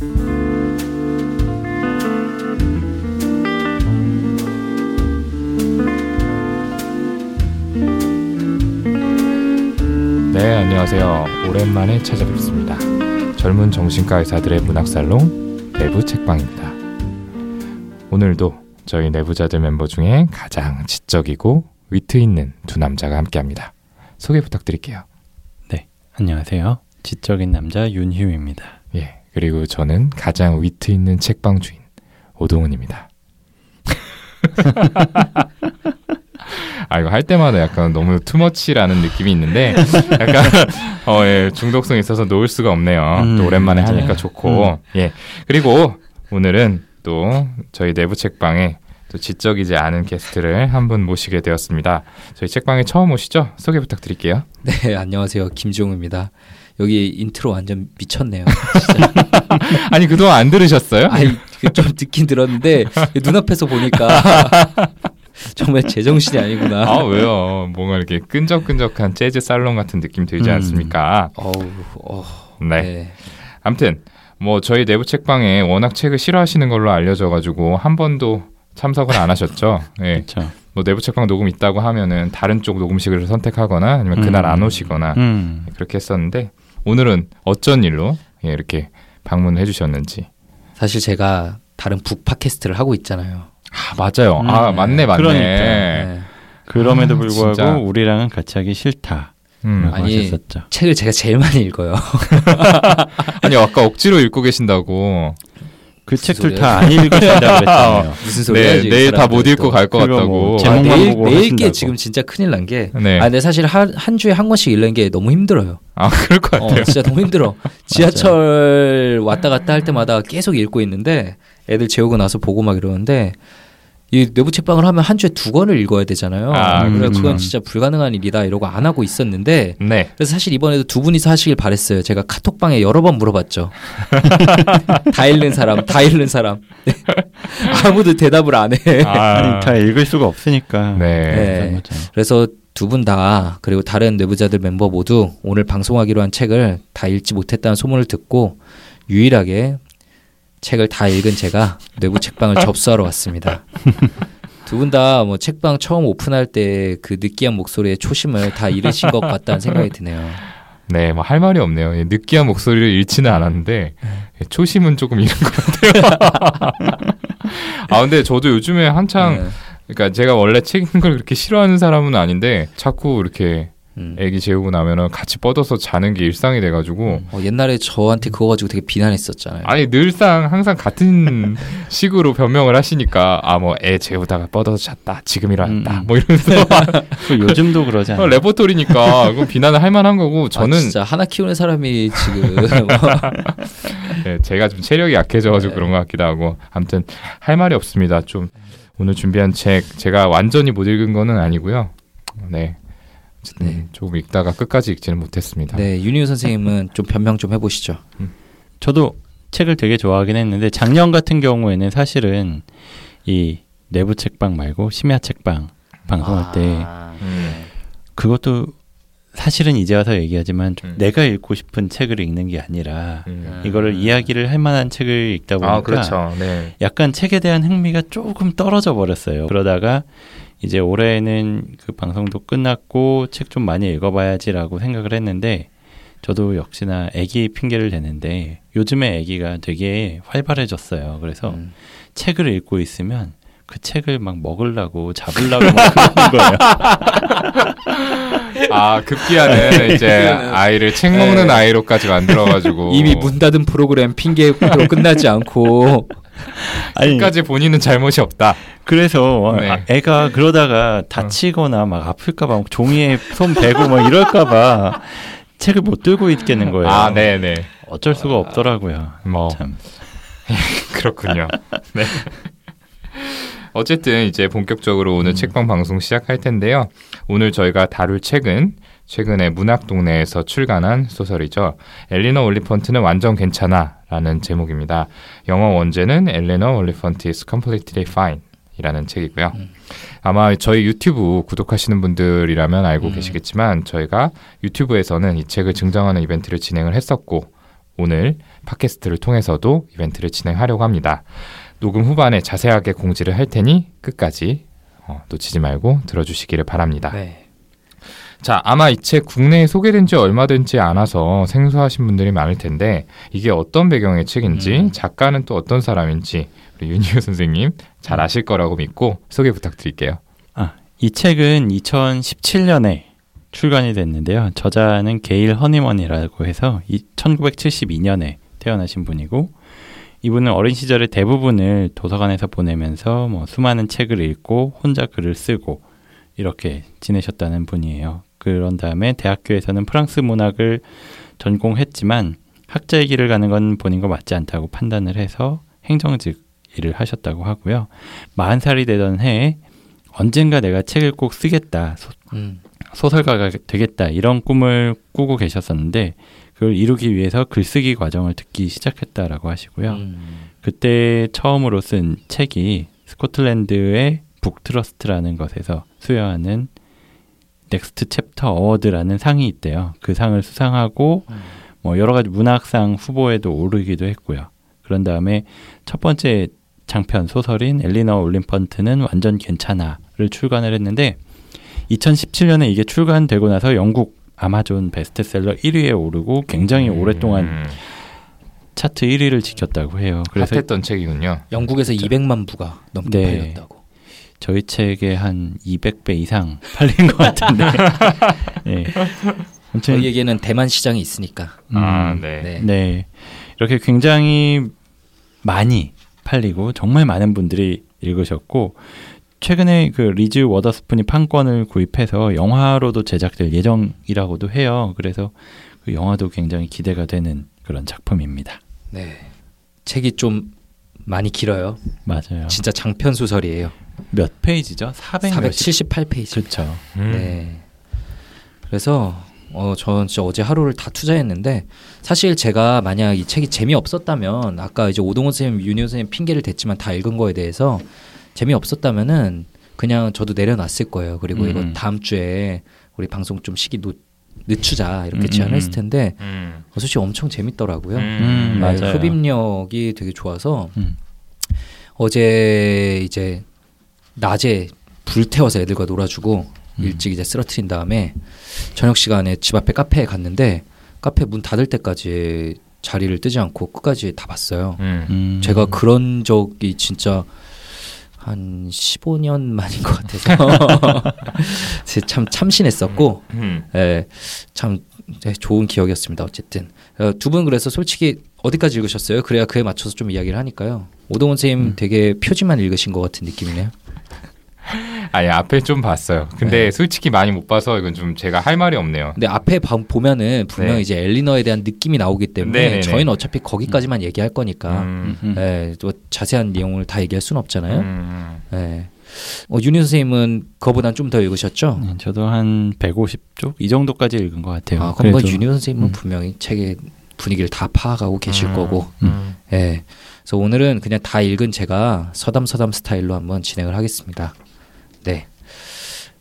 네, 안녕하세요. 오랜만에 찾아뵙습니다. 젊은 정신과 의사들의 문학살롱 내부 책방입니다. 오늘도 저희 내부자들 멤버 중에 가장 지적이고 위트 있는 두 남자가 함께합니다. 소개 부탁드릴게요. 네, 안녕하세요. 지적인 남자 윤희우입니다. 예, 그리고 저는 가장 위트 있는 책방 주인 오동훈입니다. 아 이거 할 때마다 약간 너무 투머치라는 느낌이 있는데 약간 어, 예, 중독성 있어서 놓을 수가 없네요. 음, 또 오랜만에 맞아요. 하니까 좋고 음. 예 그리고 오늘은 또 저희 내부 책방에 또 지적이지 않은 게스트를 한 분 모시게 되었습니다. 저희 책방에 처음 오시죠? 소개 부탁드릴게요. 네, 안녕하세요. 김종우입니다. 여기 인트로 완전 미쳤네요. 아니 그동안 안 들으셨어요? 아이, 그좀 듣긴 들었는데 눈앞에서 보니까 정말 제정신이 아니구나. 아 왜요? 뭔가 이렇게 끈적끈적한 재즈 살롱 같은 느낌 들지 음. 않습니까? 어우, 어, 네. 네. 아무튼 뭐 저희 내부 책방에 워낙 책을 싫어하시는 걸로 알려져가지고 한 번도 참석을 안 하셨죠. 예. 그렇죠. 뭐 내부 책방 녹음 있다고 하면은 다른 쪽 녹음식을 선택하거나 아니면 그날 음. 안 오시거나 음, 그렇게 했었는데 오늘은 어쩐 일로 예, 이렇게 방문을 해주셨는지. 사실 제가 다른 북 팟캐스트를 하고 있잖아요. 아 맞아요. 음. 아 맞네 맞네. 그러니까. 네. 그럼에도 아, 불구하고 진짜. 우리랑은 같이 하기 싫다. 음. 아니, 하셨었죠. 책을 제가 제일 많이 읽어요. 아니 아까 억지로 읽고 계신다고. 그 무슨 책들 소리야? 다안 읽으신다고 그랬잖아요. 무슨 소리야? 네 내일 다 못 읽고 또. 갈것 같다고. 뭐 아, 제목만 내일 보고 내일 게 하신다고. 지금 진짜 큰일 난 게. 네. 아, 근데 사실 한, 한 주에 한 권씩 읽는 게 너무 힘들어요. 아 그럴 것 같아요. 어, 진짜 너무 힘들어. 지하철 왔다 갔다 할 때마다 계속 읽고 있는데 애들 재우고 나서 보고 막 이러는데 이 내부 책방을 하면 한 주에 두 권을 읽어야 되잖아요. 아, 그래서 그렇죠. 그건 진짜 불가능한 일이다 이러고 안 하고 있었는데 네. 그래서 사실 이번에도 두 분이서 하시길 바랬어요. 제가 카톡방에 여러 번 물어봤죠. 다 읽는 사람, 다 읽는 사람. 네. 아무도 대답을 안 해. 아니 다 읽을 수가 없으니까. 네. 네. 거죠. 그래서 두 분 다 그리고 다른 내부자들 멤버 모두 오늘 방송하기로 한 책을 다 읽지 못했다는 소문을 듣고 유일하게 책을 다 읽은 제가 내부 책방을 접수하러 왔습니다. 두 분 다 뭐 책방 처음 오픈할 때 그 느끼한 목소리의 초심을 다 잃으신 것 같다는 생각이 드네요. 네, 뭐 할 말이 없네요. 예, 느끼한 목소리를 잃지는 않았는데 예, 초심은 조금 잃은 것 같아요. 아 근데 저도 요즘에 한창 네. 그러니까 제가 원래 책 읽는 걸 그렇게 싫어하는 사람은 아닌데 자꾸 이렇게 음. 애기 재우고 나면은 같이 뻗어서 자는 게 일상이 돼가지고 어, 옛날에 저한테 그거 가지고 되게 비난했었잖아요. 아니 늘상 항상 같은 식으로 변명을 하시니까 아 뭐 애 재우다가 뻗어서 잤다 지금 일어났다 음. 뭐 이러면서 그 요즘도 그러지 않아요. 레포토리니까 그건 비난을 할 만한 거고 저는 아, 진짜 하나 키우는 사람이 지금 네, 제가 좀 체력이 약해져가지고 네. 그런 것 같기도 하고 아무튼 할 말이 없습니다. 좀 오늘 준비한 책 제가 완전히 못 읽은 거는 아니고요. 네, 어쨌든 네. 조금 읽다가 끝까지 읽지는 못했습니다. 네 윤희우 선생님은 좀 변명 좀 해보시죠. 저도 책을 되게 좋아하긴 했는데 작년 같은 경우에는 사실은 이 내부 책방 말고 심야 책방 방송할 때 음, 그것도 사실은 이제 와서 얘기하지만 좀 음. 내가 읽고 싶은 책을 읽는 게 아니라 음. 이거를 이야기를 할 만한 책을 읽다 보니까 아 그렇죠. 네. 약간 책에 대한 흥미가 조금 떨어져 버렸어요. 그러다가 이제 올해는 그 방송도 끝났고 책 좀 많이 읽어봐야지라고 생각을 했는데 저도 역시나 아기 핑계를 대는데 요즘에 아기가 되게 활발해졌어요. 그래서 음. 책을 읽고 있으면 그 책을 막 먹으려고 잡으려고 막 그러는 거예요. 아 급기야는 이제 아이를 책 먹는 네. 아이로까지 만들어가지고 이미 문 닫은 프로그램 핑계로 끝나지 않고 끝까지 본인은 잘못이 없다. 그래서 네. 아, 애가 그러다가 다치거나 막 아플까봐 막 종이에 손 베고 막 이럴까봐 책을 못 들고 있겠는 거예요. 아 네네. 어쩔 수가 없더라고요. 뭐 참. 그렇군요. 네. 어쨌든 이제 본격적으로 오늘 음. 책방 방송 시작할 텐데요. 오늘 저희가 다룰 책은 최근에 문학 동네에서 출간한 소설이죠. 엘리너 올리펀트는 완전 괜찮아 라는 제목입니다. 영어 원제는 엘리너 올리펀트 is completely fine. 이라는 책이고요. 음. 아마 저희 유튜브 구독하시는 분들이라면 알고 음. 계시겠지만 저희가 유튜브에서는 이 책을 증정하는 이벤트를 진행을 했었고 오늘 팟캐스트를 통해서도 이벤트를 진행하려고 합니다. 녹음 후반에 자세하게 공지를 할 테니 끝까지 어, 놓치지 말고 들어주시기를 바랍니다. 네. 자, 아마 이 책 국내에 소개된 지 얼마 되지 않아서 생소하신 분들이 많을 텐데 이게 어떤 배경의 책인지 음. 작가는 또 어떤 사람인지 우리 윤희우 선생님 잘 아실 거라고 믿고 소개 부탁드릴게요. 아, 이 책은 2017년에 출간이 됐는데요. 저자는 게일 허니먼이라고 해서 이 1972년에 태어나신 분이고 이분은 어린 시절의 대부분을 도서관에서 보내면서 뭐 수많은 책을 읽고 혼자 글을 쓰고 이렇게 지내셨다는 분이에요. 그런 다음에 대학교에서는 프랑스 문학을 전공했지만 학자의 길을 가는 건 본인과 맞지 않다고 판단을 해서 행정직 일을 하셨다고 하고요. 40살이 되던 해에 언젠가 내가 책을 꼭 쓰겠다. 소, 음. 소설가가 되겠다. 이런 꿈을 꾸고 계셨었는데 그걸 이루기 위해서 글쓰기 과정을 듣기 시작했다라고 하시고요. 음. 그때 처음으로 쓴 책이 스코틀랜드의 북트러스트라는 것에서 수여하는 Next Chapter Award라는 상이 있대요. 그 상을 수상하고 음. 뭐 여러 가지 문학상 후보에도 오르기도 했고요. 그런 다음에 첫 번째 장편 소설인 엘리너 올림펀트는 완전 괜찮아를 출간을 했는데 2017년에 이게 출간되고 나서 영국 아마존 베스트셀러 1위에 오르고 굉장히 오랫동안 음, 차트 1위를 지켰다고 해요. 그래서 핫했던 책이군요. 영국에서 자. 200만 부가 넘게 네. 팔렸다고. 저희 책에 한 200배 이상 팔린 것 같은데. 네. 아무튼 저희에게는 대만 시장이 있으니까. 아, 음, 네. 네. 네. 이렇게 굉장히 많이 팔리고 정말 많은 분들이 읽으셨고 최근에 그 리즈 워더스푼이 판권을 구입해서 영화로도 제작될 예정이라고도 해요. 그래서 그 영화도 굉장히 기대가 되는 그런 작품입니다. 네. 책이 좀 많이 길어요. 맞아요. 진짜 장편 소설이에요. 몇 페이지죠? 400 몇십. 478페이지. 그렇죠. 음. 네. 그래서 어, 저는 진짜 어제 하루를 다 투자했는데 사실 제가 만약 이 책이 재미없었다면 아까 이제 오동원 선생님, 윤희 선생님 핑계를 댔지만 다 읽은 거에 대해서 재미없었다면은 그냥 저도 내려놨을 거예요. 그리고 음. 이거 다음 주에 우리 방송 좀 시기 놓, 늦추자 이렇게 음, 제안했을 음. 텐데 음. 어, 솔직히 엄청 재밌더라고요. 음, 네, 맞아요. 흡입력이 되게 좋아서 음. 어제 이제 낮에 불 태워서 애들과 놀아주고 음. 일찍 이제 쓰러트린 다음에 저녁 시간에 집 앞에 카페에 갔는데 카페 문 닫을 때까지 자리를 뜨지 않고 끝까지 다 봤어요. 음. 음. 제가 그런 적이 진짜 한 15년 만인 것 같아서 참 참신했었고 음. 예, 참 네, 좋은 기억이었습니다. 어쨌든 어, 두분 그래서 솔직히 어디까지 읽으셨어요? 그래야 그에 맞춰서 좀 이야기를 하니까요. 오동원 선생님 음. 되게 표지만 읽으신 것 같은 느낌이네요. 아니 앞에 좀 봤어요. 근데 네. 솔직히 많이 못 봐서 이건 좀 제가 할 말이 없네요. 근데 앞에 봐- 보면은 분명 네. 히 이제 엘리너에 대한 느낌이 나오기 때문에 네네네. 저희는 어차피 거기까지만 얘기할 거니까 음. 음. 예, 또 자세한 내용을 다 얘기할 수는 없잖아요. 음. 예. 어, 윤희 선생님은 그거보단 좀 더 읽으셨죠? 네, 저도 한 150쪽 이 정도까지 읽은 것 같아요. 아, 그럼 뭐 그래도- 윤희 선생님은 음. 분명히 책의 분위기를 다 파악하고 계실 음. 거고 음. 예. 그래서 오늘은 그냥 다 읽은 제가 서담서담 스타일로 한번 진행을 하겠습니다. 네.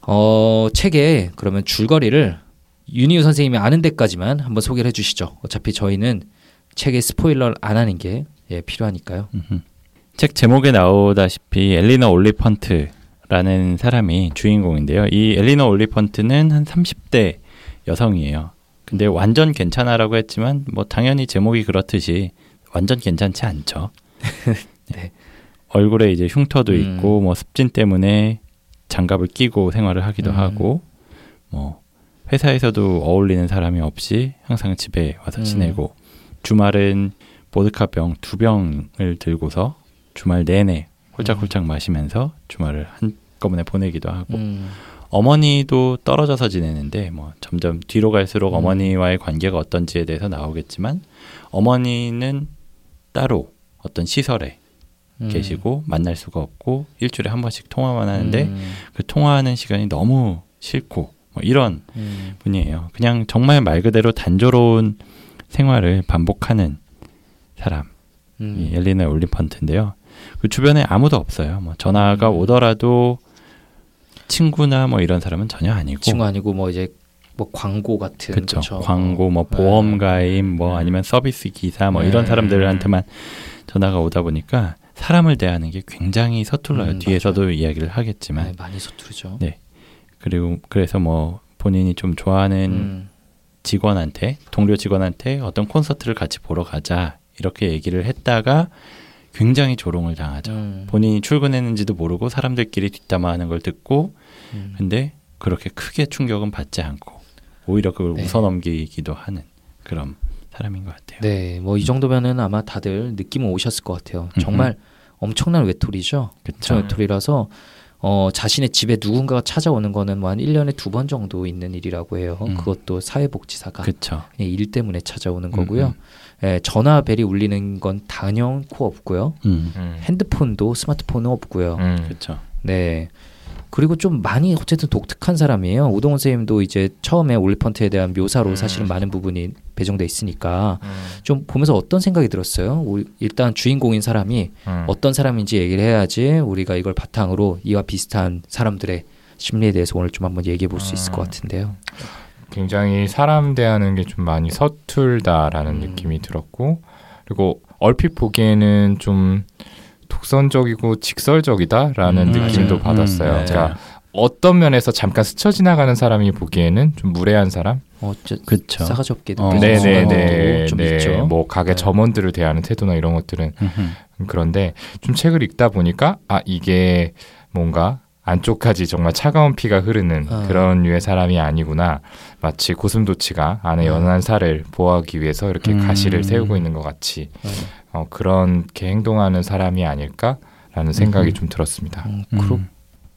어, 책에 그러면 줄거리를 윤희우 선생님이 아는 데까지만 한번 소개를 해주시죠. 어차피 저희는 책에 스포일러를 안 하는 게 예, 필요하니까요. 음흠. 책 제목에 나오다시피 엘리너 올리펀트라는 사람이 주인공인데요. 이 엘리너 올리펀트는 한 30대 여성이에요. 근데 완전 괜찮아라고 했지만 뭐 당연히 제목이 그렇듯이 완전 괜찮지 않죠. 네. 얼굴에 이제 흉터도 음. 있고 뭐 습진 때문에 장갑을 끼고 생활을 하기도 음. 하고 뭐 회사에서도 어울리는 사람이 없이 항상 집에 와서 음. 지내고 주말은 보드카병 두 병을 들고서 주말 내내 홀짝홀짝 마시면서 주말을 한꺼번에 보내기도 하고 음, 어머니도 떨어져서 지내는데 뭐 점점 뒤로 갈수록 음. 어머니와의 관계가 어떤지에 대해서 나오겠지만 어머니는 따로 어떤 시설에 음. 계시고 만날 수가 없고 일주일에 한 번씩 통화만 하는데 음, 그 통화하는 시간이 너무 싫고 뭐 이런 음, 분이에요. 그냥 정말 말 그대로 단조로운 생활을 반복하는 사람. 음. 이 엘리나 올리펀트인데요. 그 주변에 아무도 없어요. 뭐 전화가 음. 오더라도 친구나 뭐 이런 사람은 전혀 아니고 친구 아니고 뭐 이제 뭐 광고 같은 그렇죠. 그쵸? 광고, 뭐 네. 보험 가입, 뭐 아니면 서비스 기사, 뭐 이런 네. 사람들한테만 전화가 오다 보니까 사람을 대하는 게 굉장히 서툴러요. 음, 뒤에서도 이야기를 하겠지만 네, 많이 서투르죠. 네. 그리고 그래서 뭐 본인이 좀 좋아하는 음. 직원한테 동료 직원한테 어떤 콘서트를 같이 보러 가자 이렇게 얘기를 했다가 굉장히 조롱을 당하죠. 음. 본인이 출근했는지도 모르고 사람들끼리 뒷담화하는 걸 듣고 음. 근데 그렇게 크게 충격은 받지 않고 오히려 그걸 네. 웃어넘기기도 하는 그런 사람인 것 같아요. 네, 뭐 이 정도면은 아마 다들 느낌은 오셨을 것 같아요. 음흠. 정말 엄청난 외톨이죠. 그렇죠. 외톨이라서 어, 자신의 집에 누군가가 찾아오는 거는 뭐한 1년에 두 번 정도 있는 일이라고 해요. 음. 그것도 사회복지사가 그렇죠. 그냥 일 때문에 찾아오는 음, 거고요. 예, 전화벨이 울리는 건 당연코 없고요. 음. 음. 핸드폰도 스마트폰은 없고요. 음. 그렇죠. 네. 그리고 좀 많이 어쨌든 독특한 사람이에요. 오동원 선생님도 이제 처음에 올리펀트에 대한 묘사로 음. 사실은 많은 부분이 배정돼 있으니까 음. 좀 보면서 어떤 생각이 들었어요? 우리 일단 주인공인 사람이 음. 어떤 사람인지 얘기를 해야지 우리가 이걸 바탕으로 이와 비슷한 사람들의 심리에 대해서 오늘 좀 한번 얘기해 볼 수 있을 것 음. 같은데요. 굉장히 사람 대하는 게 좀 많이 서툴다라는 음. 느낌이 들었고 그리고 얼핏 보기에는 좀 독선적이고 직설적이다라는 음, 느낌도 맞아요. 받았어요. 음, 네. 그러니까 어떤 면에서 잠깐 스쳐 지나가는 사람이 보기에는 좀 무례한 사람? 어째 그렇죠. 싸가지 없게 어. 네네네. 있죠. 뭐 가게 네. 점원들을 대하는 태도나 이런 것들은 음흠. 그런데 좀 책을 읽다 보니까 아 이게 뭔가 안쪽까지 정말 차가운 피가 흐르는 어. 그런 류의 사람이 아니구나. 마치 고슴도치가 안에 음. 연한 살을 보호하기 위해서 이렇게 음. 가시를 세우고 있는 것 같이 네. 어, 그렇게 행동하는 사람이 아닐까라는 생각이 음흠. 좀 들었습니다. 음, 음. 그렇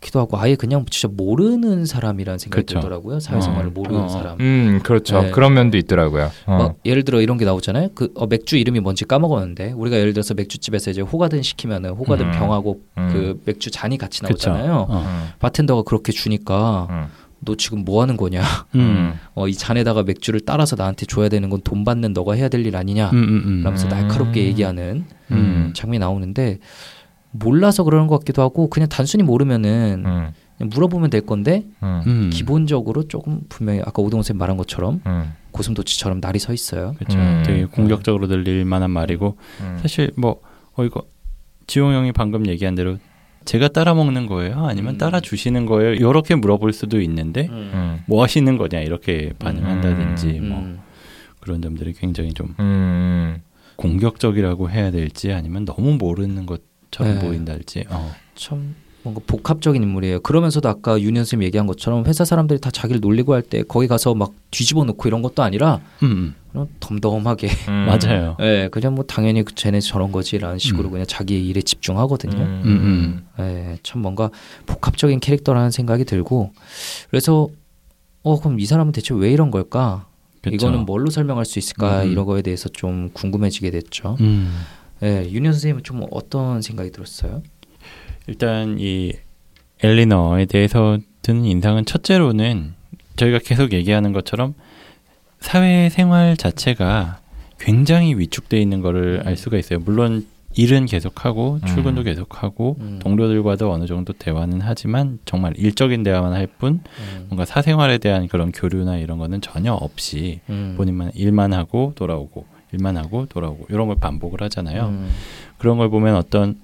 기도 하고 아예 그냥 진짜 모르는 사람이라는 생각이 그렇죠. 들더라고요. 사회생활을 어. 모르는 어. 사람. 음 그렇죠. 네. 그런 면도 있더라고요. 어. 막 예를 들어 이런 게 나오잖아요. 그 어, 맥주 이름이 뭔지 까먹었는데 우리가 예를 들어서 맥주집에서 이제 호가든 시키면은 호가든 음. 병하고 음. 그 맥주 잔이 같이. 나오잖아요. 어. 음, 바텐더가 그렇게 주니까 음, 너 지금 뭐 하는 거냐? 음. 어, 이 잔에다가 맥주를 따라서 나한테 줘야 되는 건 돈 받는 너가 해야 될 일 아니냐? 음, 음, 음. 라면서 음. 날카롭게 얘기하는 음. 장면이 나오는데 몰라서 그러는 것 같기도 하고 그냥 단순히 모르면은 음, 그냥 물어보면 될 건데 음, 음. 기본적으로 조금 분명히 아까 오동훈 쌤 말한 것처럼 음, 고슴도치처럼 날이 서 있어요. 그렇죠. 음. 되게 공격적으로 들릴 만한 말이고 음. 사실 뭐 어 이거 지용 형이 방금 얘기한 대로 제가 따라 먹는 거예요? 아니면 음. 따라 주시는 거예요? 이렇게 물어볼 수도 있는데 음, 뭐 하시는 거냐 이렇게 반응한다든지 음. 뭐 음. 그런 점들이 굉장히 좀 음, 공격적이라고 해야 될지 아니면 너무 모르는 것 처럼 네. 보인달지. 어. 참 뭔가 복합적인 인물이에요. 그러면서도 아까 윤현 쌤 얘기한 것처럼 회사 사람들이 다 자기를 놀리고 할 때 거기 가서 막 뒤집어 놓고 이런 것도 아니라 음, 그냥 덤덤하게 음. 음. 맞아요. 예, 그냥 뭐 당연히 그 쟤네 저런 거지라는 식으로 음. 그냥 자기의 일에 집중하거든요. 음, 음, 예, 참 뭔가 복합적인 캐릭터라는 생각이 들고 그래서 어 그럼 이 사람은 대체 왜 이런 걸까? 그쵸. 이거는 뭘로 설명할 수 있을까? 음. 이런 거에 대해서 좀 궁금해지게 됐죠. 음. 예, 윤현 선생님은 좀 어떤 생각이 들었어요? 일단 이 엘리너에 대해서 드는 인상은 첫째로는 저희가 계속 얘기하는 것처럼 사회생활 자체가 굉장히 위축돼 있는 거를 알 수가 있어요. 물론 일은 계속하고 음. 출근도 계속하고 음. 동료들과도 어느 정도 대화는 하지만 정말 일적인 대화만 할뿐 음, 뭔가 사생활에 대한 그런 교류나 이런 거는 전혀 없이 음. 본인만 일만 하고 돌아오고 일만 하고 돌아오고 이런 걸 반복을 하잖아요. 음, 그런 걸 보면 어떤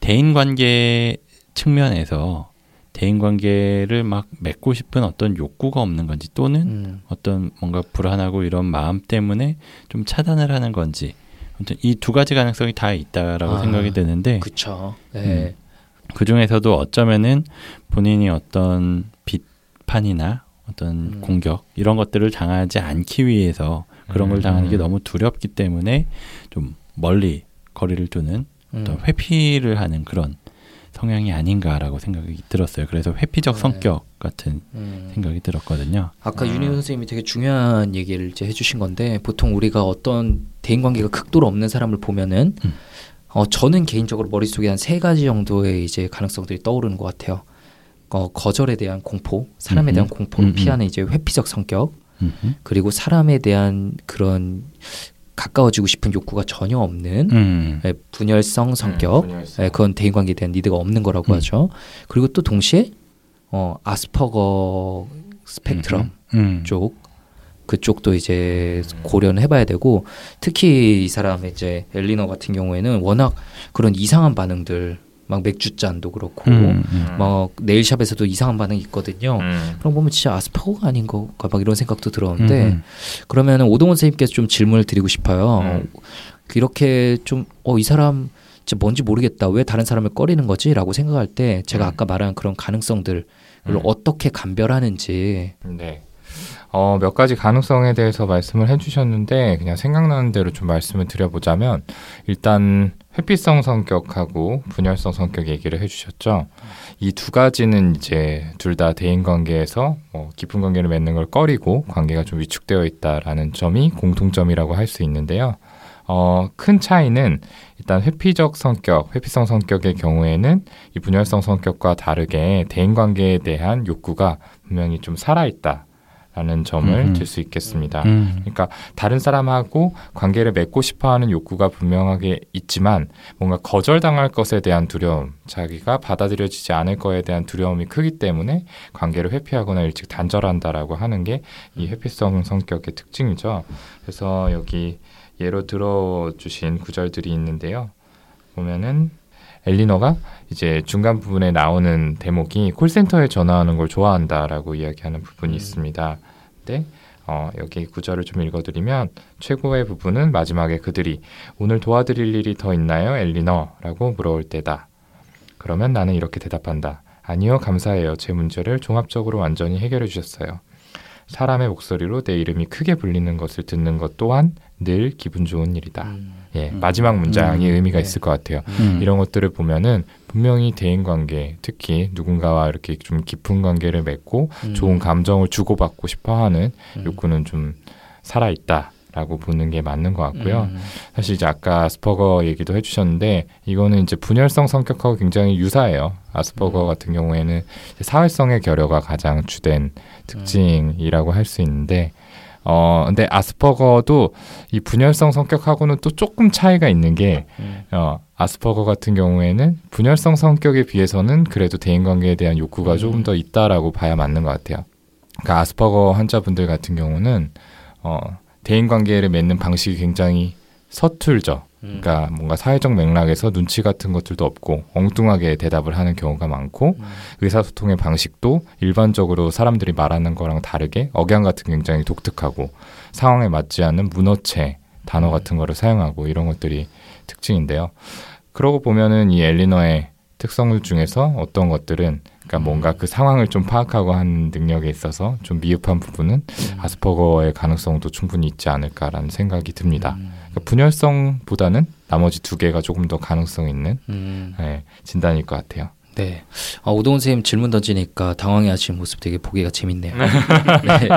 대인 관계 측면에서 대인 관계를 막 맺고 싶은 어떤 욕구가 없는 건지 또는 음, 어떤 뭔가 불안하고 이런 마음 때문에 좀 차단을 하는 건지 아무튼 이 두 가지 가능성이 다 있다라고 아, 생각이 드는데 그쵸. 예. 그 중에서도 어쩌면은 본인이 어떤 비판이나 어떤 음. 공격 이런 것들을 당하지 않기 위해서 그런 걸 음. 당하는 게 너무 두렵기 때문에 좀 멀리 거리를 두는 어떤 음. 회피를 하는 그런 성향이 아닌가라고 생각이 들었어요. 그래서 회피적 네. 성격 같은 음. 생각이 들었거든요. 아까 음. 윤희 선생님이 되게 중요한 얘기를 이제 해주신 건데 보통 우리가 어떤 대인 관계가 극도로 없는 사람을 보면은 음. 어 저는 개인적으로 머릿속에 한 세 가지 정도의 이제 가능성들이 떠오르는 것 같아요. 어 거절에 대한 공포, 사람에. 대한 공포를. 피하는 이제 회피적 성격, 음흠. 그리고 사람에 대한 그런 가까워지고 싶은 욕구가 전혀 없는 음. 예, 분열성 성격, 예, 그건 대인 관계에 대한 니드가 없는 거라고 음. 하죠. 그리고 또 동시에 어 아스퍼거 스펙트럼 음. 쪽 그쪽도 이제 고려는 해봐야 되고 특히 이 사람의 이제 엘리너 같은 경우에는 워낙 그런 이상한 반응들 막 맥주잔도 그렇고 음, 음. 막 네일샵에서도 이상한 반응 이 있거든요. 음. 그럼 보면 진짜 아스퍼거가 아닌 거가 막 이런 생각도 들었는데 음, 그러면은 오동원 선생님께서 좀 질문을 드리고 싶어요. 음. 이렇게 좀 어 이 사람 진짜 뭔지 모르겠다. 왜 다른 사람을 꺼리는 거지?라고 생각할 때 제가 음. 아까 말한 그런 가능성들을 음. 어떻게 감별하는지 네. 어, 몇 가지 가능성에 대해서 말씀을 해주셨는데 그냥 생각나는 대로 좀 말씀을 드려보자면 일단 회피성 성격하고 분열성 성격 얘기를 해주셨죠. 이 두 가지는 이제 둘 다 대인 관계에서 뭐 깊은 관계를 맺는 걸 꺼리고 관계가 좀 위축되어 있다라는 점이 공통점이라고 할 수 있는데요. 어, 큰 차이는 일단 회피적 성격, 회피성 성격의 경우에는 이 분열성 성격과 다르게 대인 관계에 대한 욕구가 분명히 좀 살아있다. 라는 점을 음흠. 들수 있겠습니다. 음. 그러니까 다른 사람하고 관계를 맺고 싶어 하는 욕구가 분명하게 있지만 뭔가 거절당할 것에 대한 두려움, 자기가 받아들여지지 않을 거에 대한 두려움이 크기 때문에 관계를 회피하거나 일찍 단절한다라고 하는 게 이 회피성 성격의 특징이죠. 그래서 여기 예로 들어 주신 구절들이 있는데요. 보면은 엘리너가 이제 중간 부분에 나오는 대목이 콜센터에 전화하는 걸 좋아한다라고 이야기하는 부분이 음. 있습니다. 근데 어, 여기 구절을 좀 읽어드리면 최고의 부분은 마지막에 그들이 오늘 도와드릴 일이 더 있나요, 엘리너라고 물어올 때다. 그러면 나는 이렇게 대답한다. 아니요, 감사해요. 제 문제를 종합적으로 완전히 해결해 주셨어요. 사람의 목소리로 내 이름이 크게 불리는 것을 듣는 것 또한 늘 기분 좋은 일이다. 음. 예, 음. 마지막 문장이 음, 의미가 네. 있을 것 같아요. 음. 이런 것들을 보면은 분명히 대인 관계, 특히 누군가와 이렇게 좀 깊은 관계를 맺고 음. 좋은 감정을 주고받고 싶어 하는 음. 욕구는 좀 살아 있다 라고 보는 게 맞는 것 같고요. 음. 사실 이제 아까 아스퍼거 얘기도 해주셨는데 이거는 이제 분열성 성격하고 굉장히 유사해요. 아스퍼거 음. 같은 경우에는 사회성의 결여가 가장 주된 특징이라고 할 수 있는데 어 근데 아스퍼거도 이 분열성 성격하고는 또 조금 차이가 있는 게 음. 어, 아스퍼거 같은 경우에는 분열성 성격에 비해서는 그래도 대인관계에 대한 욕구가 음. 조금 더 있다라고 봐야 맞는 것 같아요. 그러니까 아스퍼거 환자분들 같은 경우는 어, 대인관계를 맺는 방식이 굉장히 서툴죠. 음. 그러니까 뭔가 사회적 맥락에서 눈치 같은 것들도 없고 엉뚱하게 대답을 하는 경우가 많고 음. 의사소통의 방식도 일반적으로 사람들이 말하는 거랑 다르게 억양 같은 게 굉장히 독특하고 상황에 맞지 않는 문어체 단어 음. 같은 거를 사용하고 이런 것들이 특징인데요. 그러고 보면은 이 엘리너의 특성들 중에서 어떤 것들은 그러니까 음. 뭔가 그 상황을 좀 파악하고 하는 능력에 있어서 좀 미흡한 부분은 음. 아스퍼거의 가능성도 충분히 있지 않을까라는 생각이 듭니다. 음. 그러니까 분열성보다는 나머지 두 개가 조금 더 가능성 있는 음. 예, 진단일 것 같아요. 네. 아, 오동훈 선생님 질문 던지니까 당황해 하시는 모습 되게 보기가 재밌네요. 네.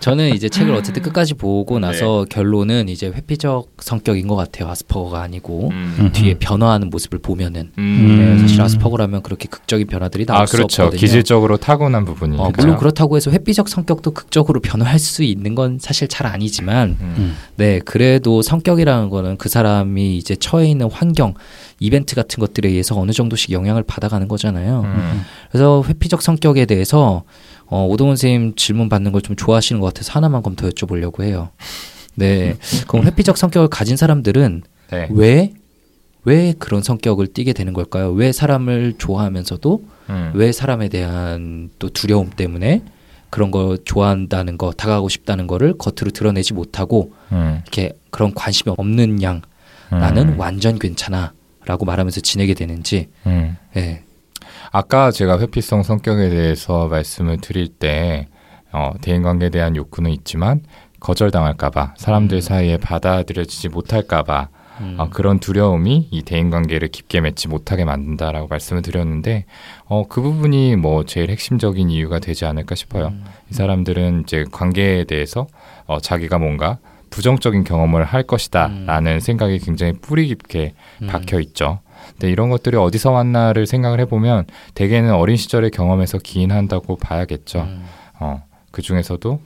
저는 이제 책을 어쨌든 끝까지 보고 나서 결론은 이제 회피적 성격인 것 같아요. 아스퍼거가 아니고 음. 뒤에 변화하는 모습을 보면은 음. 네, 음. 사실 아스퍼거라면 그렇게 극적인 변화들이 나올 아 수 그렇죠. 없거든요. 기질적으로 타고난 부분이니까. 어, 물론 그렇다고 해서 회피적 성격도 극적으로 변화할 수 있는 건 사실 잘 아니지만 음. 음. 네 그래도 성격이라는 거는 그 사람이 이제 처해 있는 환경 이벤트 같은 것들에 의해서 어느 정도씩 영향을 받아가는 거잖아요. 음. 그래서 회피적 성격에 대해서 어, 오동훈 선생님 질문 받는 걸 좀 좋아하시는 것 같아서 하나만 그럼 더 여쭤보려고 해요. 네, 그럼 회피적 성격을 가진 사람들은 네. 왜, 왜 그런 성격을 띠게 되는 걸까요? 왜 사람을 좋아하면서도 음. 왜 사람에 대한 또 두려움 때문에 그런 거 좋아한다는 거, 다가가고 싶다는 거를 겉으로 드러내지 못하고 음. 이렇게 그런 관심이 없는 양 음. 나는 완전 괜찮아 라고 말하면서 지내게 되는지 음. 예. 아까 제가 회피성 성격에 대해서 말씀을 드릴 때 어, 대인관계에 대한 욕구는 있지만 거절당할까봐 사람들 음. 사이에 받아들여지지 못할까봐 음. 어, 그런 두려움이 이 대인관계를 깊게 맺지 못하게 만든다라고 말씀을 드렸는데 어, 그 부분이 뭐 제일 핵심적인 이유가 되지 않을까 싶어요. 음. 이 사람들은 이제 관계에 대해서 어, 자기가 뭔가 부정적인 경험을 할 것이다라는 생각이 굉장히 뿌리 깊게 음. 박혀 있죠. 근데 이런 것들이 어디서 왔나를 생각을 해보면 대개는 어린 시절의 경험에서 기인한다고 봐야겠죠. 음. 어, 그 중에서도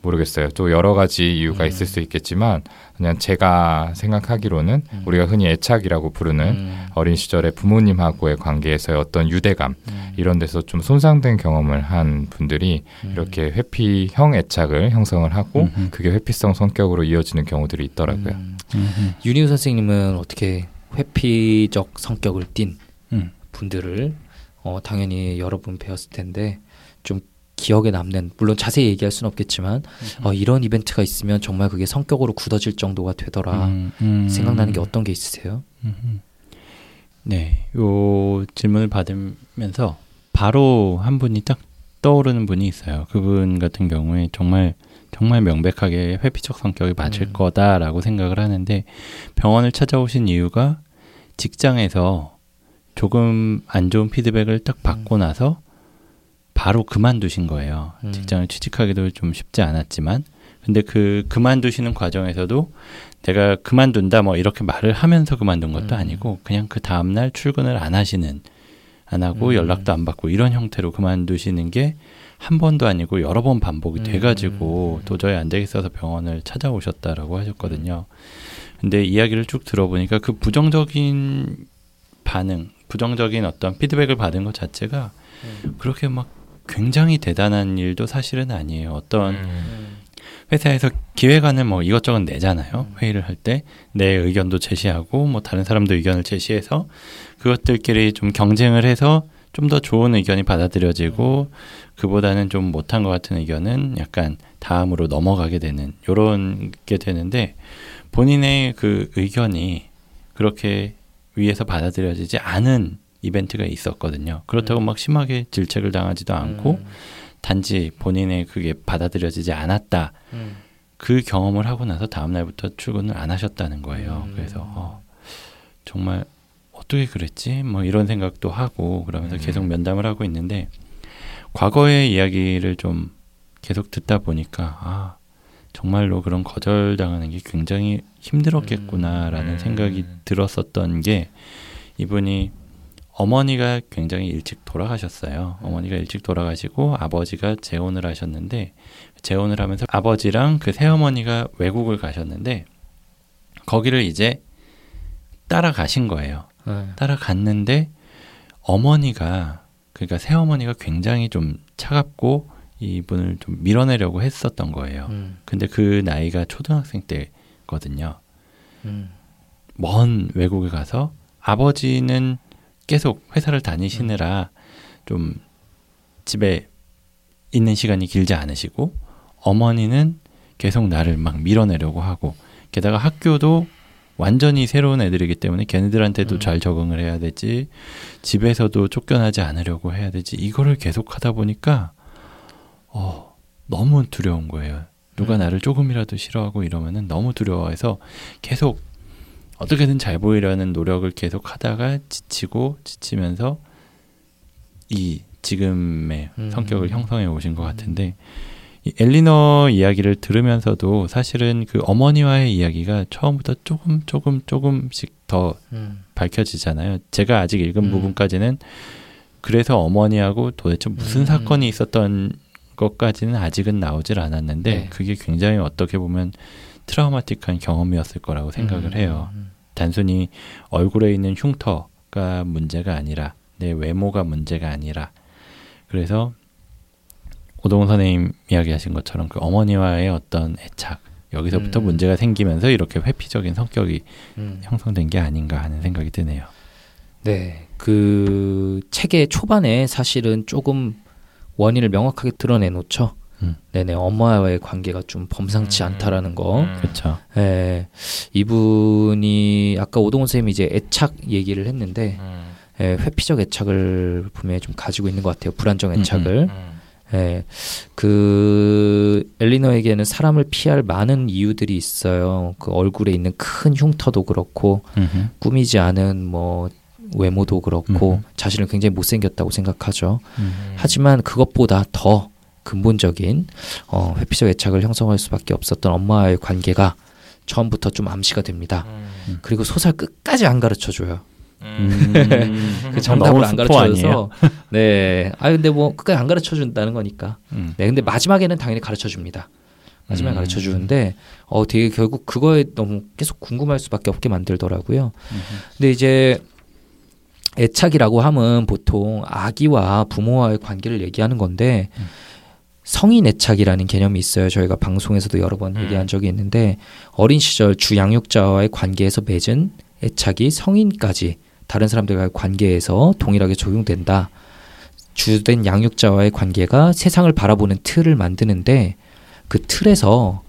모르겠어요. 또 여러 가지 이유가 음. 있을 수 있겠지만 그냥 제가 생각하기로는 음. 우리가 흔히 애착이라고 부르는 음. 어린 시절에 부모님하고의 관계에서의 어떤 유대감 음. 이런 데서 좀 손상된 경험을 한 분들이 음. 이렇게 회피형 애착을 형성을 하고. 그게 회피성 성격으로 이어지는 경우들이 있더라고요. 음. 음. 윤희우 선생님은 어떻게 회피적 성격을 띤 음. 분들을 어, 당연히 여러 분 배웠을 텐데 좀 기억에 남는 물론 자세히 얘기할 수는 없겠지만 어, 이런 이벤트가 있으면 정말 그게 성격으로 굳어질 정도가 되더라 음, 음. 생각나는 게 어떤 게 있으세요? 네, 요 질문을 받으면서 바로 한 분이 딱 떠오르는 분이 있어요. 그분 같은 경우에 정말 정말 명백하게 회피적 성격이 맞을 음. 거다라고 생각을 하는데 병원을 찾아오신 이유가 직장에서 조금 안 좋은 피드백을 딱 받고 나서 바로 그만두신 거예요. 음. 직장을 취직하기도 좀 쉽지 않았지만 근데 그 그만두시는 과정에서도 내가 그만둔다 뭐 이렇게 말을 하면서 그만둔 것도 음. 아니고 그냥 그 다음 날 출근을 안 하시는 안 하고 음. 연락도 안 받고 이런 형태로 그만두시는 게 한 번도 아니고 여러 번 반복이 음. 돼가지고 도저히 안 되겠어서 병원을 찾아오셨다라고 하셨거든요. 근데 이야기를 쭉 들어보니까 그 부정적인 반응, 부정적인 어떤 피드백을 받은 것 자체가 음. 그렇게 막 굉장히 대단한 일도 사실은 아니에요. 어떤 회사에서 기획안을 뭐 이것저것 내잖아요. 음. 회의를 할 때 내 의견도 제시하고 뭐 다른 사람도 의견을 제시해서 그것들끼리 좀 경쟁을 해서 좀 더 좋은 의견이 받아들여지고 그보다는 좀 못한 것 같은 의견은 약간 다음으로 넘어가게 되는 요런 게 되는데 본인의 그 의견이 그렇게 위에서 받아들여지지 않은 이벤트가 있었거든요. 그렇다고 음. 막 심하게 질책을 당하지도 않고 음. 단지 본인의 그게 받아들여지지 않았다. 음. 그 경험을 하고 나서 다음 날부터 출근을 안 하셨다는 거예요. 음. 그래서 어, 정말 어떻게 그랬지? 뭐 이런 생각도 하고 그러면서 음. 계속 면담을 하고 있는데 과거의 이야기를 좀 계속 듣다 보니까 아 정말로 그런 거절당하는 게 굉장히 힘들었겠구나라는 음. 생각이 들었었던 게 이분이 어머니가 굉장히 일찍 돌아가셨어요. 어머니가 일찍 돌아가시고 아버지가 재혼을 하셨는데 재혼을 하면서 아버지랑 그 새어머니가 외국을 가셨는데 거기를 이제 따라가신 거예요. 네. 따라갔는데 어머니가 그러니까 새어머니가 굉장히 좀 차갑고 이분을 좀 밀어내려고 했었던 거예요. 음. 근데 그 나이가 초등학생 때거든요. 음. 먼 외국에 가서 아버지는 계속 회사를 다니시느라 좀 집에 있는 시간이 길지 않으시고 어머니는 계속 나를 막 밀어내려고 하고 게다가 학교도 완전히 새로운 애들이기 때문에 걔네들한테도 음. 잘 적응을 해야 되지 집에서도 쫓겨나지 않으려고 해야 되지 이거를 계속 하다 보니까 어 너무 두려운 거예요 누가 음. 나를 조금이라도 싫어하고 이러면은 너무 두려워해서 계속 어떻게든 잘 보이려는 노력을 계속 하다가 지치고 지치면서 이 지금의 음. 성격을 형성해 오신 것 같은데 이 엘리너 이야기를 들으면서도 사실은 그 어머니와의 이야기가 처음부터 조금 조금 조금씩 더 음. 밝혀지잖아요. 제가 아직 읽은 음. 부분까지는 그래서 어머니하고 도대체 무슨 음. 사건이 있었던 것까지는 아직은 나오질 않았는데 네. 그게 굉장히 어떻게 보면 트라우마틱한 경험이었을 거라고 생각을 음. 해요. 음. 단순히 얼굴에 있는 흉터가 문제가 아니라 내 외모가 문제가 아니라 그래서 오동훈 선생님 이야기하신 것처럼 그 어머니와의 어떤 애착 여기서부터 음. 문제가 생기면서 이렇게 회피적인 성격이 음. 형성된 게 아닌가 하는 생각이 드네요. 네, 그 책의 초반에 사실은 조금 원인을 명확하게 드러내놓죠. 음. 네네, 엄마와의 관계가 좀 범상치 음. 않다라는 거. 음. 그렇죠. 예, 이분이 아까 오동훈 선생님이 이제 애착 얘기를 했는데 음. 예, 회피적 애착을 분명히 좀 가지고 있는 것 같아요. 불안정 음, 애착을. 음. 예, 그 엘리너에게는 사람을 피할 많은 이유들이 있어요. 그 얼굴에 있는 큰 흉터도 그렇고 음흠. 꾸미지 않은 뭐 외모도 그렇고 음흠. 자신을 굉장히 못생겼다고 생각하죠. 음. 하지만 그것보다 더 근본적인 어, 회피적 애착을 형성할 수밖에 없었던 엄마와의 관계가 처음부터 좀 암시가 됩니다. 음. 그리고 소설 끝까지 안 가르쳐 줘요. 음. 그 정답을 안 스포 가르쳐 줘서 네. 아 근데 뭐 끝까지 안 가르쳐 준다는 거니까. 음. 네. 근데 마지막에는 당연히 가르쳐 줍니다. 마지막에 음. 가르쳐 주는데 어 되게 결국 그거에 너무 계속 궁금할 수밖에 없게 만들더라고요. 근데 이제 애착이라고 하면 보통 아기와 부모와의 관계를 얘기하는 건데 음. 성인 애착이라는 개념이 있어요. 저희가 방송에서도 여러 번 음. 얘기한 적이 있는데 어린 시절 주 양육자와의 관계에서 맺은 애착이 성인까지 다른 사람들과의 관계에서 동일하게 적용된다. 주된 양육자와의 관계가 세상을 바라보는 틀을 만드는데 그 틀에서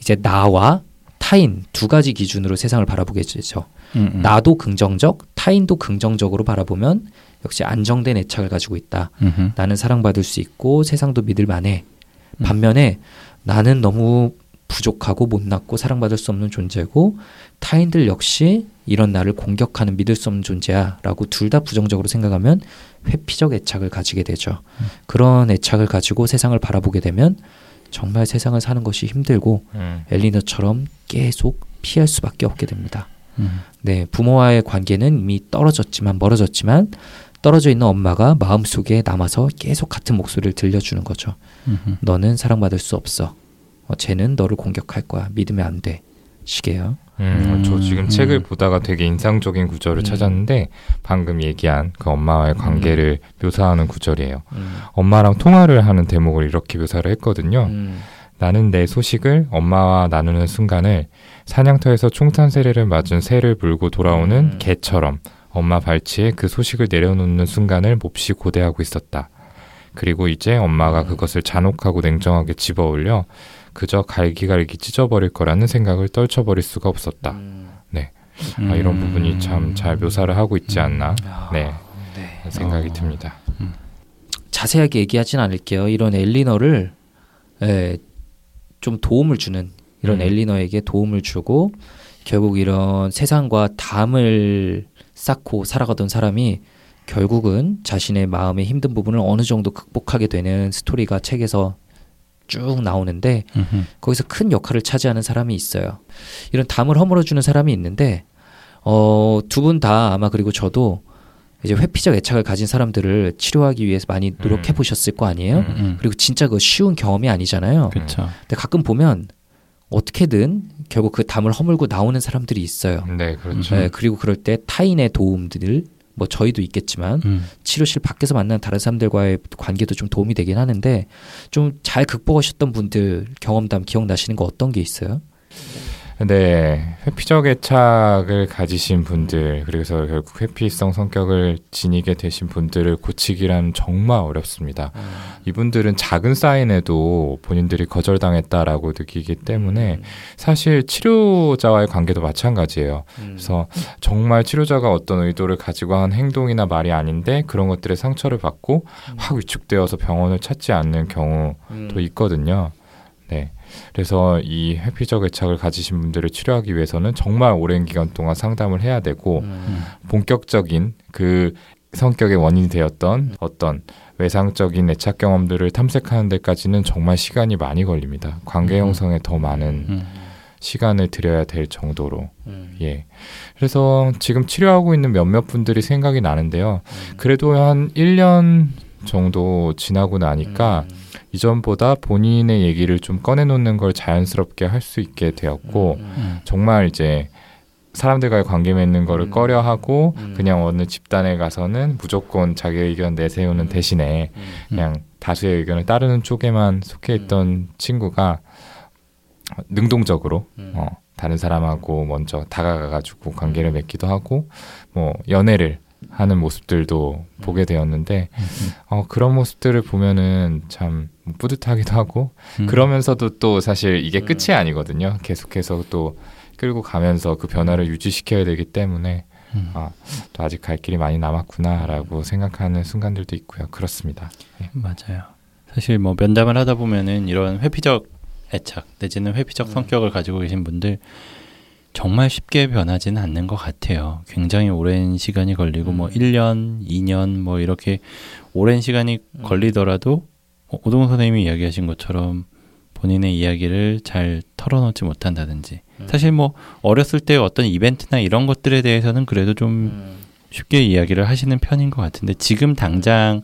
이제 나와 타인 두 가지 기준으로 세상을 바라보게 되죠. 음, 음. 나도 긍정적, 타인도 긍정적으로 바라보면 역시 안정된 애착을 가지고 있다. 음흠. 나는 사랑받을 수 있고 세상도 믿을 만해. 음. 반면에 나는 너무 부족하고 못났고 사랑받을 수 없는 존재고 타인들 역시 이런 나를 공격하는 믿을 수 없는 존재야라고 둘 다 부정적으로 생각하면 회피적 애착을 가지게 되죠. 음. 그런 애착을 가지고 세상을 바라보게 되면 정말 세상을 사는 것이 힘들고 음. 엘리너처럼 계속 피할 수밖에 없게 됩니다. 음. 네, 부모와의 관계는 이미 떨어졌지만 멀어졌지만 떨어져 있는 엄마가 마음속에 남아서 계속 같은 목소리를 들려주는 거죠. 음흠. 너는 사랑받을 수 없어. 어, 쟤는 너를 공격할 거야. 믿으면 안 돼. 시계요. 음, 저 음, 지금 음. 책을 보다가 되게 인상적인 구절을 음. 찾았는데 방금 얘기한 그 엄마와의 관계를 묘사하는 구절이에요. 음. 엄마랑 통화를 하는 대목을 이렇게 묘사를 했거든요. 음. 나는 내 소식을 엄마와 나누는 순간을 사냥터에서 총탄 세례를 맞은 새를 물고 돌아오는 음. 개처럼 엄마 발치에 그 소식을 내려놓는 순간을 몹시 고대하고 있었다. 그리고 이제 엄마가 음. 그것을 잔혹하고 냉정하게 집어올려 그저 갈기갈기 찢어버릴 거라는 생각을 떨쳐버릴 수가 없었다. 음. 아, 이런 음. 부분이 참 잘 묘사를 하고 있지 않나 아, 네 네. 생각이 어. 듭니다. 자세하게 얘기하진 않을게요. 이런 엘리너를 에, 좀 도움을 주는 이런 음. 엘리너에게 도움을 주고 결국 이런 세상과 담을 쌓고 살아가던 사람이 결국은 자신의 마음의 힘든 부분을 어느 정도 극복하게 되는 스토리가 책에서 쭉 나오는데 음흠. 거기서 큰 역할을 차지하는 사람이 있어요. 이런 담을 허물어 주는 사람이 있는데 어, 두 분 다 아마 그리고 저도 이제 회피적 애착을 가진 사람들을 치료하기 위해서 많이 노력해 음. 보셨을 거 아니에요? 음. 음. 그리고 진짜 그 쉬운 경험이 아니잖아요. 그렇죠. 근데 가끔 보면 어떻게든 결국 그 담을 허물고 나오는 사람들이 있어요. 네 그렇죠. 네, 그리고 그럴 때 타인의 도움들 뭐 저희도 있겠지만 음. 치료실 밖에서 만나는 다른 사람들과의 관계도 좀 도움이 되긴 하는데 좀 잘 극복하셨던 분들 경험담 기억나시는 거 어떤 게 있어요? 네, 회피적 애착을 가지신 분들, 그래서 결국 회피성 성격을 지니게 되신 분들을 고치기란 정말 어렵습니다. 이분들은 작은 사인에도 본인들이 거절당했다라고 느끼기 때문에 사실 치료자와의 관계도 마찬가지예요. 그래서 정말 치료자가 어떤 의도를 가지고 한 행동이나 말이 아닌데 그런 것들에 상처를 받고 확 위축되어서 병원을 찾지 않는 경우도 있거든요. 네. 그래서 이 회피적 애착을 가지신 분들을 치료하기 위해서는 정말 오랜 기간 동안 상담을 해야 되고 음. 본격적인 그 성격의 원인이 되었던 어떤 외상적인 애착 경험들을 탐색하는 데까지는 정말 시간이 많이 걸립니다. 관계 음. 형성에 더 많은 음. 시간을 들여야 될 정도로. 음. 예. 그래서 지금 치료하고 있는 몇몇 분들이 생각이 나는데요. 그래도 한 1년 정도 지나고 나니까 음. 이전보다 본인의 얘기를 좀 꺼내놓는 걸 자연스럽게 할 수 있게 되었고 음. 정말 이제 사람들과의 관계 맺는 거를 음. 꺼려하고 음. 그냥 어느 집단에 가서는 무조건 자기 의견 내세우는 음. 대신에 음. 그냥 다수의 의견을 따르는 쪽에만 속해 있던 친구가 능동적으로 음. 어, 다른 사람하고 먼저 다가가가지고 관계를 맺기도 하고 뭐 연애를 하는 모습들도 보게 되었는데 어, 그런 모습들을 보면은 참 뿌듯하기도 하고 음. 그러면서도 또 사실 이게 음. 끝이 아니거든요. 계속해서 또 끌고 가면서 그 변화를 유지시켜야 되기 때문에 음. 아, 또 아직 갈 길이 많이 남았구나라고 생각하는 순간들도 있고요. 그렇습니다. 맞아요. 사실 뭐 면담을 하다 보면은 이런 회피적 애착 내지는 회피적 음. 성격을 가지고 계신 분들 정말 쉽게 변하지는 않는 것 같아요. 굉장히 오랜 시간이 걸리고 뭐 음. 1년, 2년 뭐 이렇게 오랜 시간이 음. 걸리더라도 어, 오동훈 선생님이 이야기하신 것처럼 본인의 이야기를 잘 털어놓지 못한다든지 음. 사실 뭐 어렸을 때 어떤 이벤트나 이런 것들에 대해서는 그래도 좀 음. 쉽게 이야기를 하시는 편인 것 같은데 지금 당장의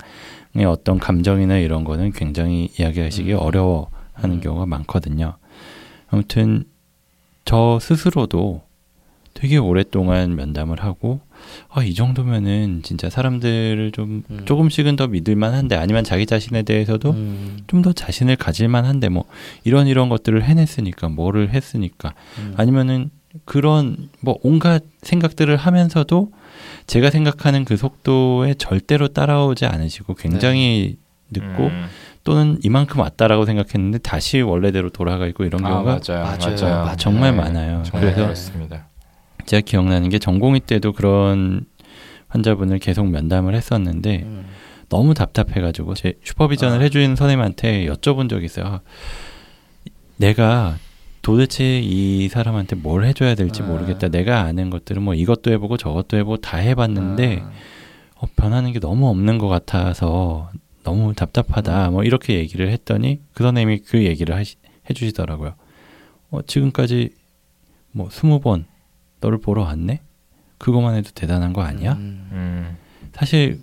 어떤 감정이나 이런 거는 굉장히 이야기하시기 음. 어려워하는 음. 경우가 많거든요. 아무튼 저 스스로도 되게 오랫동안 면담을 하고 아, 이 정도면은 진짜 사람들을 좀 음. 조금씩은 더 믿을만 한데 아니면 자기 자신에 대해서도 음, 좀더 자신을 가질만 한데 뭐 이런 이런 것들을 해냈으니까 뭐를 했으니까 음. 아니면은 그런 뭐 온갖 생각들을 하면서도 제가 생각하는 그 속도에 절대로 따라오지 않으시고 굉장히 늦고 음. 또는 이만큼 왔다라고 생각했는데 다시 원래대로 돌아가 있고 이런 아, 경우가 맞아요. 맞아요. 맞아요. 맞아요. 정말 네, 많아요. 정말 그래서 그렇습니다. 제가 기억나는 게 전공의 때도 그런 환자분을 계속 면담을 했었는데 음. 너무 답답해가지고 제 슈퍼비전을 아. 해주는 선생님한테 여쭤본 적이 있어요. 아, 내가 도대체 이 사람한테 뭘 해줘야 될지 아. 모르겠다. 내가 아는 것들은 뭐 이것도 해보고 저것도 해보고 다 해봤는데 아, 어, 변하는 게 너무 없는 것 같아서 너무 답답하다. 뭐 이렇게 얘기를 했더니 그 선생님이 그 얘기를 하시, 해주시더라고요. 어, 지금까지 뭐 스무 번 너를 보러 왔네? 그것만 해도 대단한 거 아니야? 음, 음. 사실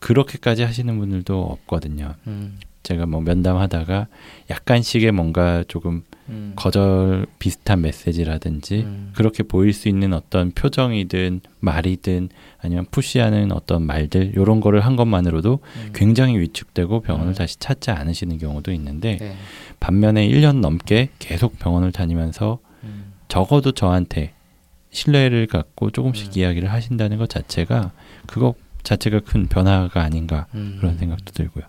그렇게까지 하시는 분들도 없거든요. 음, 제가 뭐 면담하다가 약간씩의 뭔가 조금 음, 거절 비슷한 메시지라든지 음. 그렇게 보일 수 있는 어떤 표정이든 말이든 아니면 푸시하는 어떤 말들 이런 거를 한 것만으로도 음. 굉장히 위축되고 병원을 음. 다시 찾지 않으시는 경우도 있는데 네. 반면에 1년 넘게 계속 병원을 다니면서 음. 적어도 저한테 신뢰를 갖고 조금씩 음. 이야기를 하신다는 것 자체가 그거 자체가 큰 변화가 아닌가 음. 그런 생각도 들고요.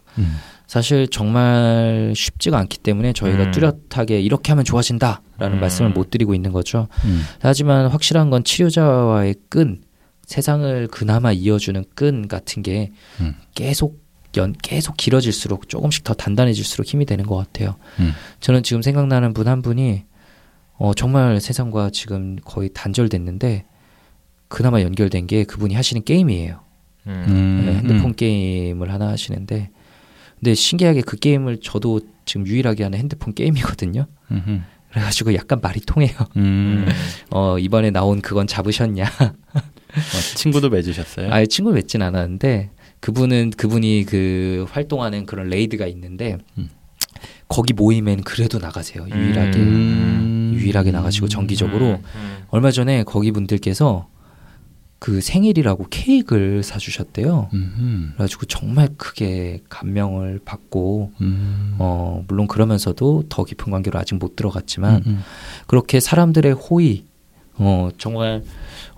사실 정말 쉽지가 않기 때문에 저희가 음. 뚜렷하게 이렇게 하면 좋아진다라는 음. 말씀을 못 드리고 있는 거죠. 음. 하지만 확실한 건 치료자와의 끈, 세상을 그나마 이어주는 끈 같은 게 음. 계속 연 계속 길어질수록 조금씩 더 단단해질수록 힘이 되는 것 같아요. 음. 저는 지금 생각나는 분 한 분이 어, 정말 세상과 지금 거의 단절됐는데 그나마 연결된 게 그분이 하시는 게임이에요. 음. 음. 네, 핸드폰 게임을 하나 하시는데 근데 신기하게 그 게임을 저도 지금 유일하게 하는 핸드폰 게임이거든요. 음흠. 그래가지고 약간 말이 통해요. 음. 음. 어 이번에 나온 그건 잡으셨냐? 어, 친구도 맺으셨어요? 아예 친구 맺진 않았는데 그분은 그분이 그 활동하는 그런 레이드가 있는데 음. 거기 모임엔 그래도 나가세요. 유일하게 음. 유일하게 나가시고 정기적으로 음. 얼마 전에 거기 분들께서 그 생일이라고 케이크를 사주셨대요. 음흠. 그래가지고 정말 크게 감명을 받고 음. 어 물론 그러면서도 더 깊은 관계로 아직 못 들어갔지만 음, 그렇게 사람들의 호의 어 정말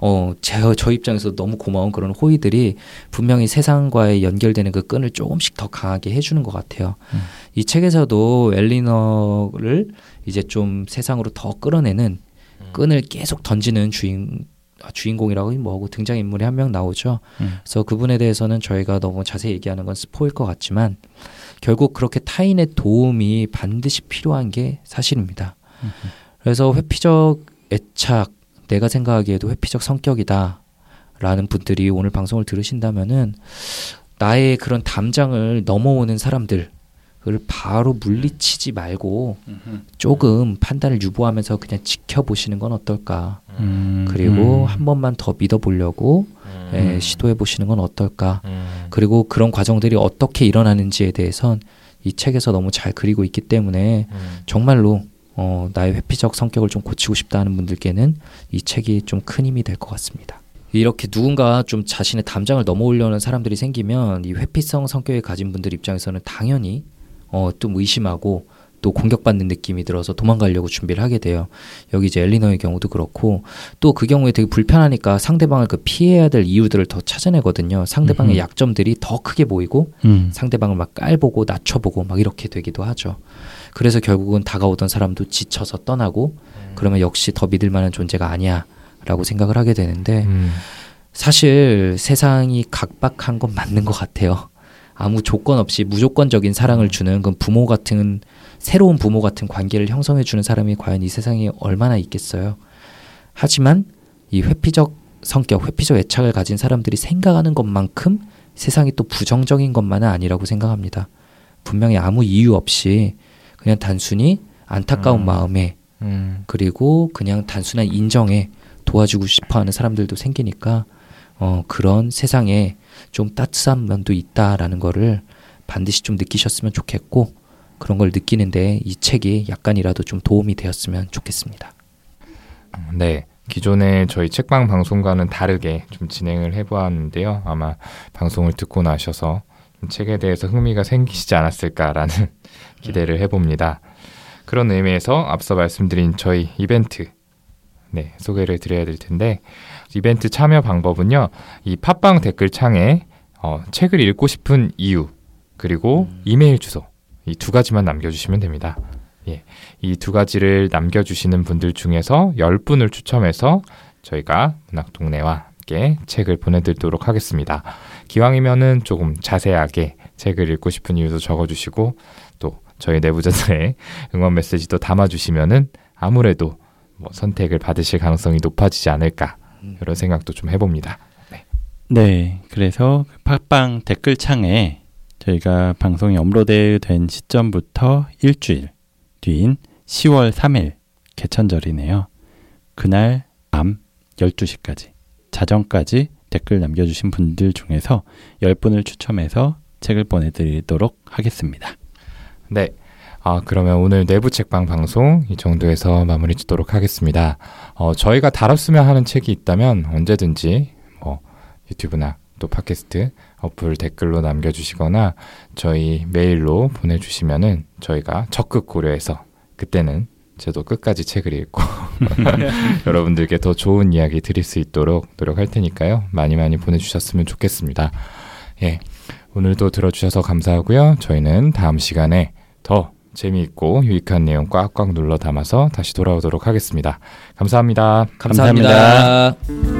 어 제 저 입장에서 너무 고마운 그런 호의들이 분명히 세상과의 연결되는 그 끈을 조금씩 더 강하게 해주는 것 같아요. 음. 이 책에서도 엘리너를 이제 좀 세상으로 더 끌어내는 음. 끈을 계속 던지는 주인 아, 주인공이라고 뭐하고 등장 인물이 한 명 나오죠. 음. 그래서 그분에 대해서는 저희가 너무 자세히 얘기하는 건 스포일 것 같지만 결국 그렇게 타인의 도움이 반드시 필요한 게 사실입니다. 그래서 회피적 애착, 내가 생각하기에도 회피적 성격이다. 라는 분들이 오늘 방송을 들으신다면은 나의 그런 담장을 넘어오는 사람들 을 바로 물리치지 말고. 조금 판단을 유보하면서 그냥 지켜보시는 건 어떨까. 음. 그리고 음. 한 번만 더 믿어보려고 음. 예, 시도해 보시는 건 어떨까. 음. 그리고 그런 과정들이 어떻게 일어나는지에 대해선 이 책에서 너무 잘 그리고 있기 때문에 음. 정말로 어, 나의 회피적 성격을 좀 고치고 싶다 하는 분들께는 이 책이 좀 큰 힘이 될 것 같습니다. 이렇게 누군가 좀 자신의 담장을 넘어오려는 사람들이 생기면 이 회피성 성격을 가진 분들 입장에서는 당연히 어, 좀 의심하고 또 공격받는 느낌이 들어서 도망가려고 준비를 하게 돼요. 여기 이제 엘리너의 경우도 그렇고 또 그 경우에 되게 불편하니까 상대방을 그 피해야 될 이유들을 더 찾아내거든요. 상대방의 음흠. 약점들이 더 크게 보이고 음. 상대방을 막 깔보고 낮춰보고 막 이렇게 되기도 하죠. 그래서 결국은 다가오던 사람도 지쳐서 떠나고 그러면 역시 더 믿을 만한 존재가 아니야라고 생각을 하게 되는데 음. 사실 세상이 각박한 건 맞는 것 같아요. 아무 조건 없이 무조건적인 사랑을 주는 그 부모 같은 새로운 부모 같은 관계를 형성해 주는 사람이 과연 이 세상에 얼마나 있겠어요. 하지만 이 회피적 성격, 회피적 애착을 가진 사람들이 생각하는 것만큼 세상이 또 부정적인 것만은 아니라고 생각합니다. 분명히 아무 이유 없이 그냥 단순히 안타까운 음. 마음에 음. 그리고 그냥 단순한 인정에 도와주고 싶어 하는 사람들도 생기니까 어, 그런 세상에 좀 따뜻한 면도 있다라는 거를 반드시 좀 느끼셨으면 좋겠고 그런 걸 느끼는데 이 책이 약간이라도 좀 도움이 되었으면 좋겠습니다. 네. 기존의 저희 책방 방송과는 다르게 좀 진행을 해보았는데요. 아마 방송을 듣고 나셔서 책에 대해서 흥미가 생기시지 않았을까라는 기대를 해봅니다. 그런 의미에서 앞서 말씀드린 저희 이벤트 네, 소개를 드려야 될 텐데 이벤트 참여 방법은요. 이 팟빵 댓글 창에 어, 책을 읽고 싶은 이유 그리고 음. 이메일 주소 이 두 가지만 남겨주시면 됩니다. 예, 이 두 가지를 남겨주시는 분들 중에서 10분을 추첨해서 저희가 문학동네와 함께 책을 보내드리도록 하겠습니다. 기왕이면은 조금 자세하게 책을 읽고 싶은 이유도 적어주시고 또 저희 내부자들의 응원 메시지도 담아주시면은 아무래도 뭐 선택을 받으실 가능성이 높아지지 않을까 음. 이런 생각도 좀 해봅니다. 네, 네 그래서 팟빵 댓글창에 저희가 방송이 업로드된 시점부터 일주일 뒤인 10월 3일 개천절이네요. 그날 밤 12시까지 자정까지 댓글 남겨주신 분들 중에서 10분을 추첨해서 책을 보내드리도록 하겠습니다. 네. 아, 그러면 오늘 내부 책방 방송 이 정도에서 마무리 짓도록 하겠습니다. 어, 저희가 다뤘으면 하는 책이 있다면 언제든지 뭐 유튜브나 또 팟캐스트 어플 댓글로 남겨주시거나 저희 메일로 보내주시면은 저희가 적극 고려해서 그때는 저도 끝까지 책을 읽고 여러분들께 더 좋은 이야기 드릴 수 있도록 노력할 테니까요. 많이 많이 보내주셨으면 좋겠습니다. 예. 오늘도 들어주셔서 감사하고요. 저희는 다음 시간에 더 재미있고 유익한 내용 꽉꽉 눌러 담아서 다시 돌아오도록 하겠습니다 감사합니다. 감사합니다. 감사합니다.